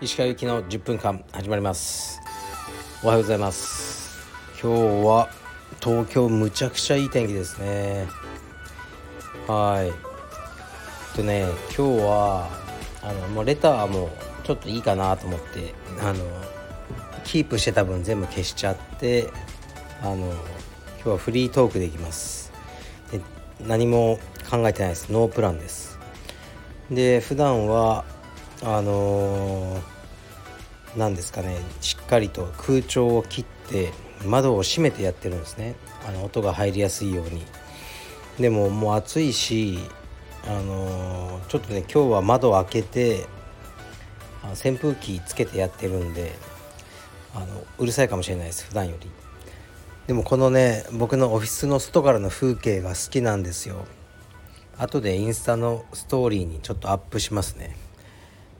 石川行きの10分間始まります。おはようございます。今日は東京むちゃくちゃいい天気ですね。はい。とね今日はあのもうレターもちょっといいかなと思ってあのキープしてた分全部消しちゃってあの今日はフリートークでいきます。何も考えてないです。ノープランです。で普段はあの何ですかね。しっかりと空調を切って窓を閉めてやってるんですね。あの音が入りやすいように。でももう暑いしあのちょっとね今日は窓を開けて扇風機つけてやってるんであのうるさいかもしれないです。普段より。でもこのね僕のオフィスの外からの風景が好きなんですよ。後でインスタのストーリーにちょっとアップしますね。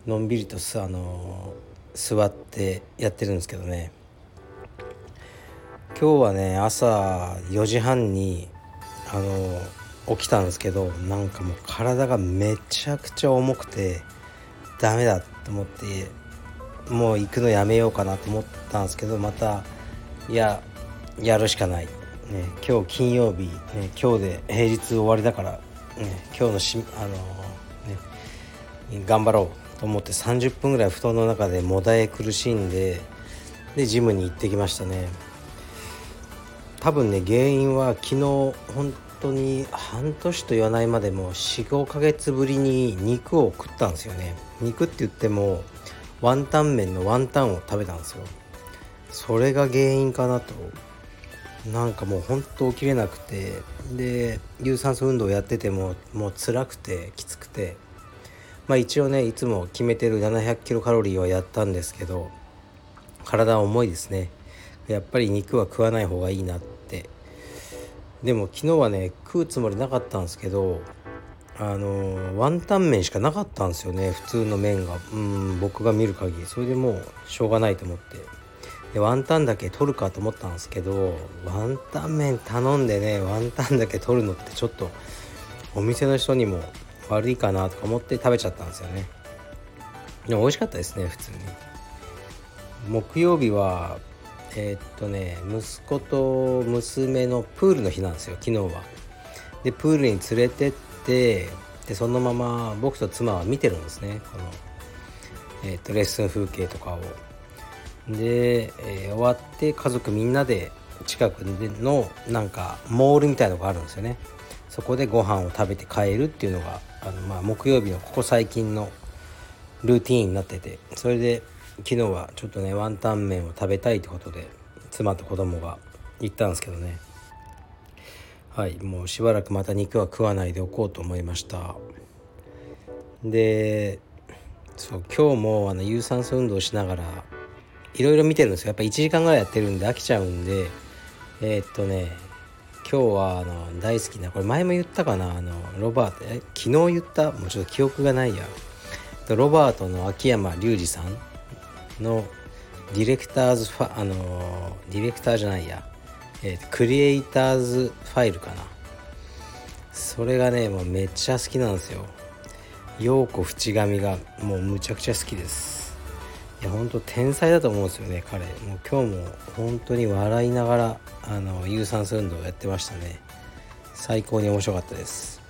のんびりとすあの座ってやってるんですけどね。今日はね朝4時半にあの起きたんですけどなんかもう体がめちゃくちゃ重くてダメだと思ってもう行くのやめようかなと思ったんですけどまたいややるしかない、ね、今日金曜日、ね、今日で平日終わりだから、ね、今日のしあの、ね、頑張ろうと思って30分ぐらい布団の中でもだえ苦しんででジムに行ってきましたね。多分ね原因は昨日本当に半年と言わないまでも45ヶ月ぶりに肉を食ったんですよね。肉って言ってもワンタン麺のワンタンを食べたんですよ。それが原因かなと。なんかもう本当起きれなくてで有酸素運動やっててももう辛くてきつくて。まあ一応ねいつも決めてる700キロカロリーはやったんですけど体は重いですね。やっぱり肉は食わない方がいいなって。でも昨日はね食うつもりなかったんですけどあのワンタン麺しかなかったんですよね普通の麺が。うん僕が見る限り。それでもうしょうがないと思って。でワンタンだけ取るかと思ったんですけどワンタン麺頼んでねワンタンだけ取るのってちょっとお店の人にも悪いかなとか思って食べちゃったんですよね。でも美味しかったですね普通に。木曜日はえー、っとね息子と娘のプールの日なんですよ昨日は。でプールに連れてってでそのまま僕と妻は見てるんですねこの、えー、っとレッスン風景とかを。で、えー、終わって家族みんなで近くのなんかモールみたいのがあるんですよね。そこでご飯を食べて帰るっていうのがあの、まあ、木曜日のここ最近のルーティーンになっててそれで昨日はちょっとねワンタン麺を食べたいってことで妻と子供が行ったんですけどね。はいもうしばらくまた肉は食わないでおこうと思いました。でそう今日もあの有酸素運動しながらいろいろ見てるんですよ。やっぱ1時間ぐらいやってるんで飽きちゃうんで。えー、っとね今日はあの大好きなこれ前も言ったかなあのロバートえ昨日言った？もうちょっと記憶がないや。ロバートの秋山隆二さんのディレクターズファあのディレクターじゃないや、えー、クリエイターズファイルかな。それがねもうめっちゃ好きなんですよ。陽子淵上がもうむちゃくちゃ好きです。や本当天才だと思うんですよね彼。もう今日も本当に笑いながらあの有酸素運動をやってましたね。最高に面白かったです。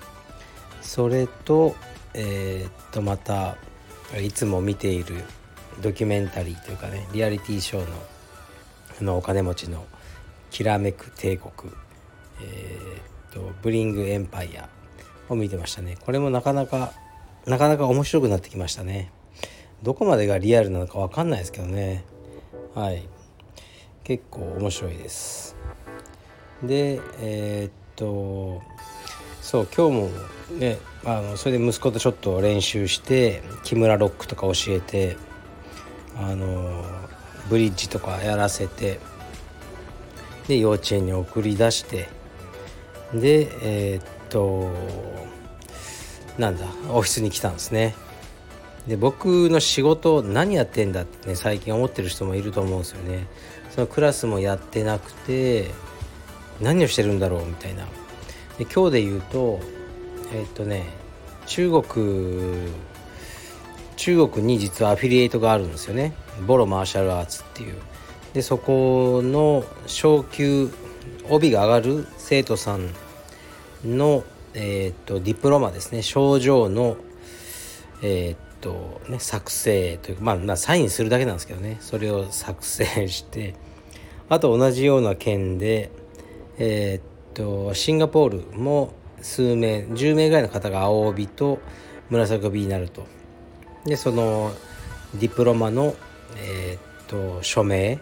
それとえー、っとまたいつも見ているドキュメンタリーというかねリアリティショーのあのお金持ちのきらめく帝国。えー、っとブリングエンパイアを見てましたね。これもなかなかなかなか面白くなってきましたね。どこまでがリアルなのか分かんないですけどね。はい。結構面白いです。でえー、っとそう今日もねあのそれで息子とちょっと練習して木村ロックとか教えてあのブリッジとかやらせてで幼稚園に送り出してでえー、っとなんだオフィスに来たんですね。で僕の仕事何やってんだってね最近思ってる人もいると思うんですよね。そのクラスもやってなくて何をしてるんだろうみたいな。で今日で言うとえっとね中国中国に実はアフィリエイトがあるんですよね。ボロマーシャルアーツっていう。でそこの昇級帯が上がる生徒さんの、えー、っとディプロマですね。症状の、えー、っとね作成というか、まあ、まあサインするだけなんですけどね。それを作成してあと同じような件でえー、っとシンガポールも数名10名ぐらいの方が青帯と紫帯になると。でそのディプロマのえー、っと署名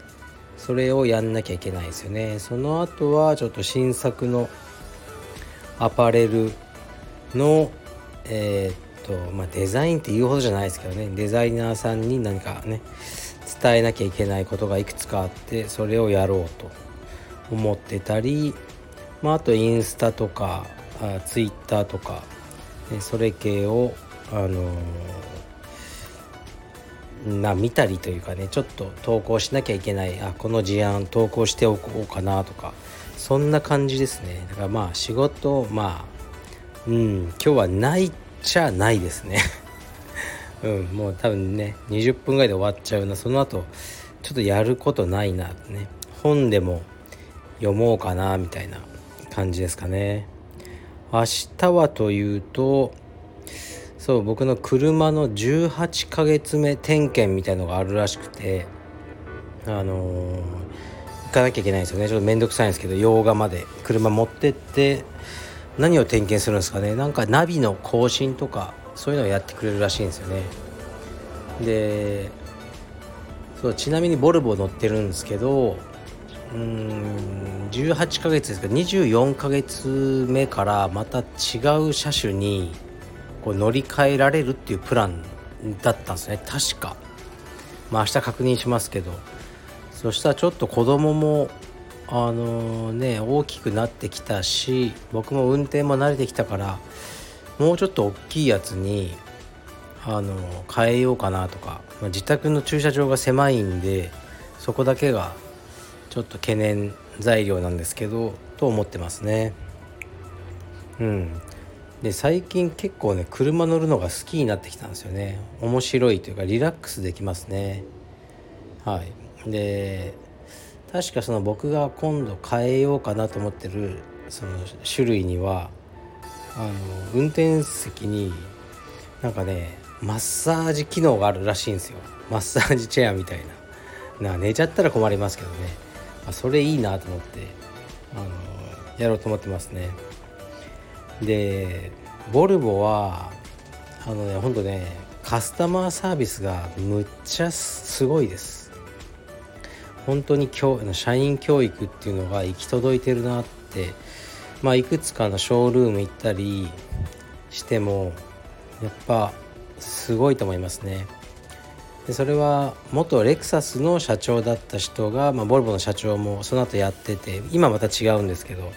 それをやんなきゃいけないですよね。その後はちょっと新作のアパレルのえー、っとまあデザインっていうほどじゃないですけどね。デザイナーさんに何かね伝えなきゃいけないことがいくつかあってそれをやろうと思ってたり、まあ、あとインスタとかあツイッターとか、ね、それ系をあのーな見たりというかねちょっと投稿しなきゃいけないあこの事案投稿しておこうかなとかそんな感じですね。だからまあ仕事まあうん今日はないっちゃないですね。うんもう多分ね20分ぐらいで終わっちゃうな。その後ちょっとやることないなね。本でも読もうかなみたいな感じですかね。明日はというとそう僕の車の18ヶ月目点検みたいのがあるらしくてあのー、行かなきゃいけないんですよね。ちょっと面倒くさいんですけど洋画まで車持ってって何を点検するんですかね。なんかナビの更新とかそういうのをやってくれるらしいんですよね。でそうちなみにボルボ乗ってるんですけどうん18ヶ月ですか。24ヶ月目からまた違う車種にこう乗り換えられるっていうプランだったんですね。確か。まあ明日確認しますけど。そしたらちょっと子供もあのね大きくなってきたし僕も運転も慣れてきたからもうちょっと大きいやつにあの変えようかなとか、まあ、自宅の駐車場が狭いんでそこだけがちょっと懸念材料なんですけどと思ってますね。うん。で最近結構ね車乗るのが好きになってきたんですよね。面白いというかリラックスできますね。はい。で確かその僕が今度変えようかなと思ってるその種類にはあの運転席になんかねマッサージ機能があるらしいんですよ。マッサージチェアみたいな。な寝ちゃったら困りますけどね。あそれいいなと思ってあのやろうと思ってますね。でボルボはあのねほんとねカスタマーサービスがむっちゃすごいです。本当に教社員教育っていうのが行き届いてるなってまあいくつかのショールーム行ったりしてもやっぱすごいと思いますね。でそれは元レクサスの社長だった人が、まあ、ボルボの社長もその後やってて今また違うんですけど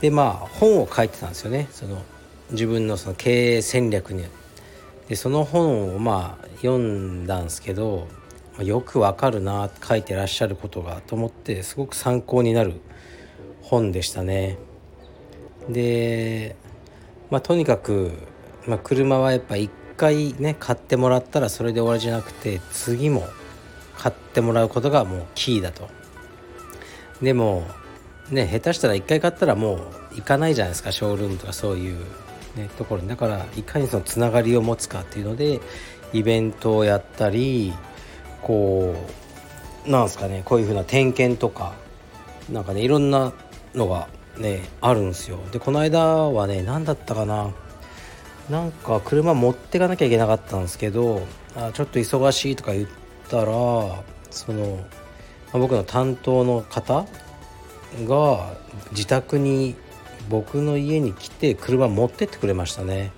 でまあ本を書いてたんですよね。その自分のその経営戦略に。でその本をまあ読んだんですけどよくわかるな書いてらっしゃることがと思ってすごく参考になる本でしたね。でまあとにかく、まあ、車はやっぱ一回ね買ってもらったらそれで終わりじゃなくて次も買ってもらうことがもうキーだと。でもね下手したら1回買ったらもう行かないじゃないですかショールームとかそういう、ね、ところにだからいかにそのつながりを持つかっていうのでイベントをやったりこうなんすかねこういうふうな点検とかなんかねいろんなのがねあるんですよ。でこの間はね何だったかななんか車持ってかなきゃいけなかったんですけどあちょっと忙しいとか言ったらその、まあ、僕の担当の方が自宅に僕の家に来て車持ってってくれましたね。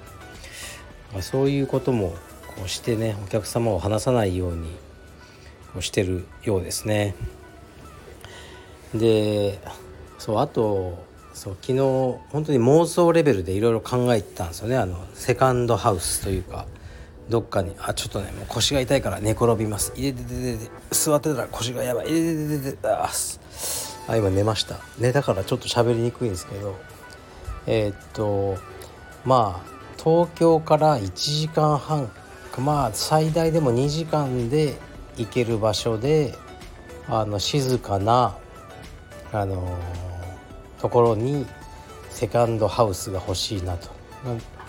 そういうこともこうしてねお客様を離さないようにしてるようですね。でそうあとそう昨日本当に妄想レベルでいろいろ考えてたんですよね。あのセカンドハウスというかどっかにあちょっとねもう腰が痛いから寝転びます。いでででで座ってたら腰がやばい。いででででああ今寝ました。寝たからちょっと喋りにくいんですけどえー、っとまあ東京から1時間半まあ最大でも2時間で行ける場所であの静かなあのところにセカンドハウスが欲しいなと、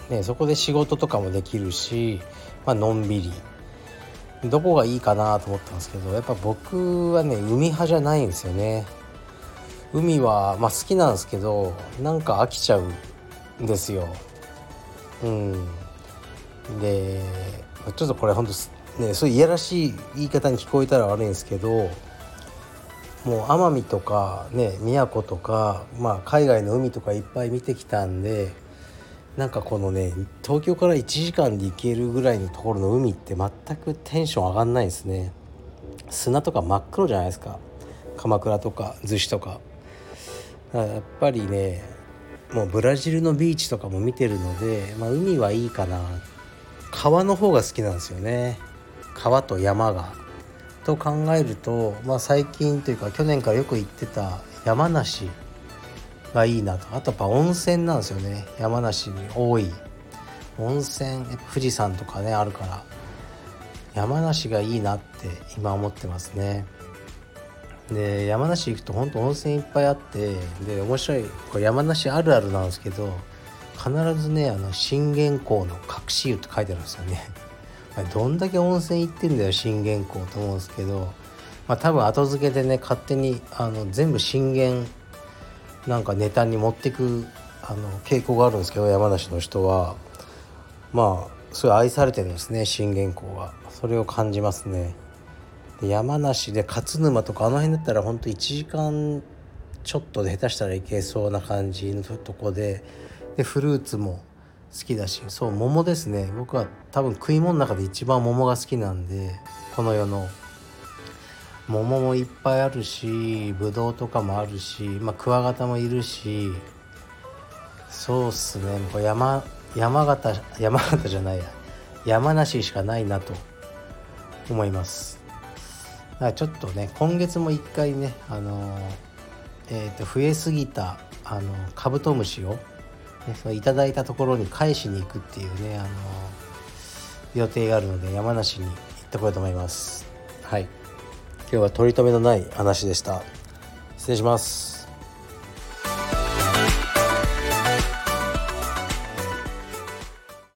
ね、そこで仕事とかもできるし、まあのんびり。どこがいいかなと思ったんですけどやっぱ僕はね海派じゃないんですよね。海は、まあ、好きなんですけどなんか飽きちゃうんですよ。うん。でちょっとこれほんとねそういういやらしい言い方に聞こえたら悪いんですけどもう奄美とかね宮古とか、まあ、海外の海とかいっぱい見てきたんでなんかこのね東京から1時間で行けるぐらいのところの海って全くテンション上がんないですね。砂とか真っ黒じゃないですか。鎌倉とか逗子とか。やっぱりねもうブラジルのビーチとかも見てるので、まあ、海はいいかな。川の方が好きなんですよね。川と山が。と考えると、まあ、最近というか去年からよく行ってた山梨がいいなと。あとやっぱ温泉なんですよね。山梨に多い。温泉富士山とかねあるから。山梨がいいなって今思ってますね。で山梨行くと本当温泉いっぱいあってで面白いこれ山梨あるあるなんですけど必ずねあの信玄公の隠し湯って書いてあるんですよね。どんだけ温泉行ってんだよ信玄公と思うんですけど、まあ、多分後付けでね勝手にあの全部信玄なんかネタに持ってくあの傾向があるんですけど山梨の人は。まあすごい愛されてるんですね信玄公は。それを感じますね。で山梨で勝沼とかあの辺だったらほんと1時間ちょっとで下手したらいけそうな感じのとこででフルーツも好きだしそう桃ですね。僕は多分食い物の中で一番桃が好きなんでこの世の。桃もいっぱいあるしぶどうとかもあるし、まあ、クワガタもいるしそうっすね。こ山山形山形じゃないや。山梨しかないなと思います。だからちょっとね今月も一回ねあのえー、と増えすぎたあのカブトムシを、ね、そのいただいたところに返しに行くっていうねあの予定があるので山梨に行ってこようと思います。はい。今日は取り留めのない話でした。失礼します。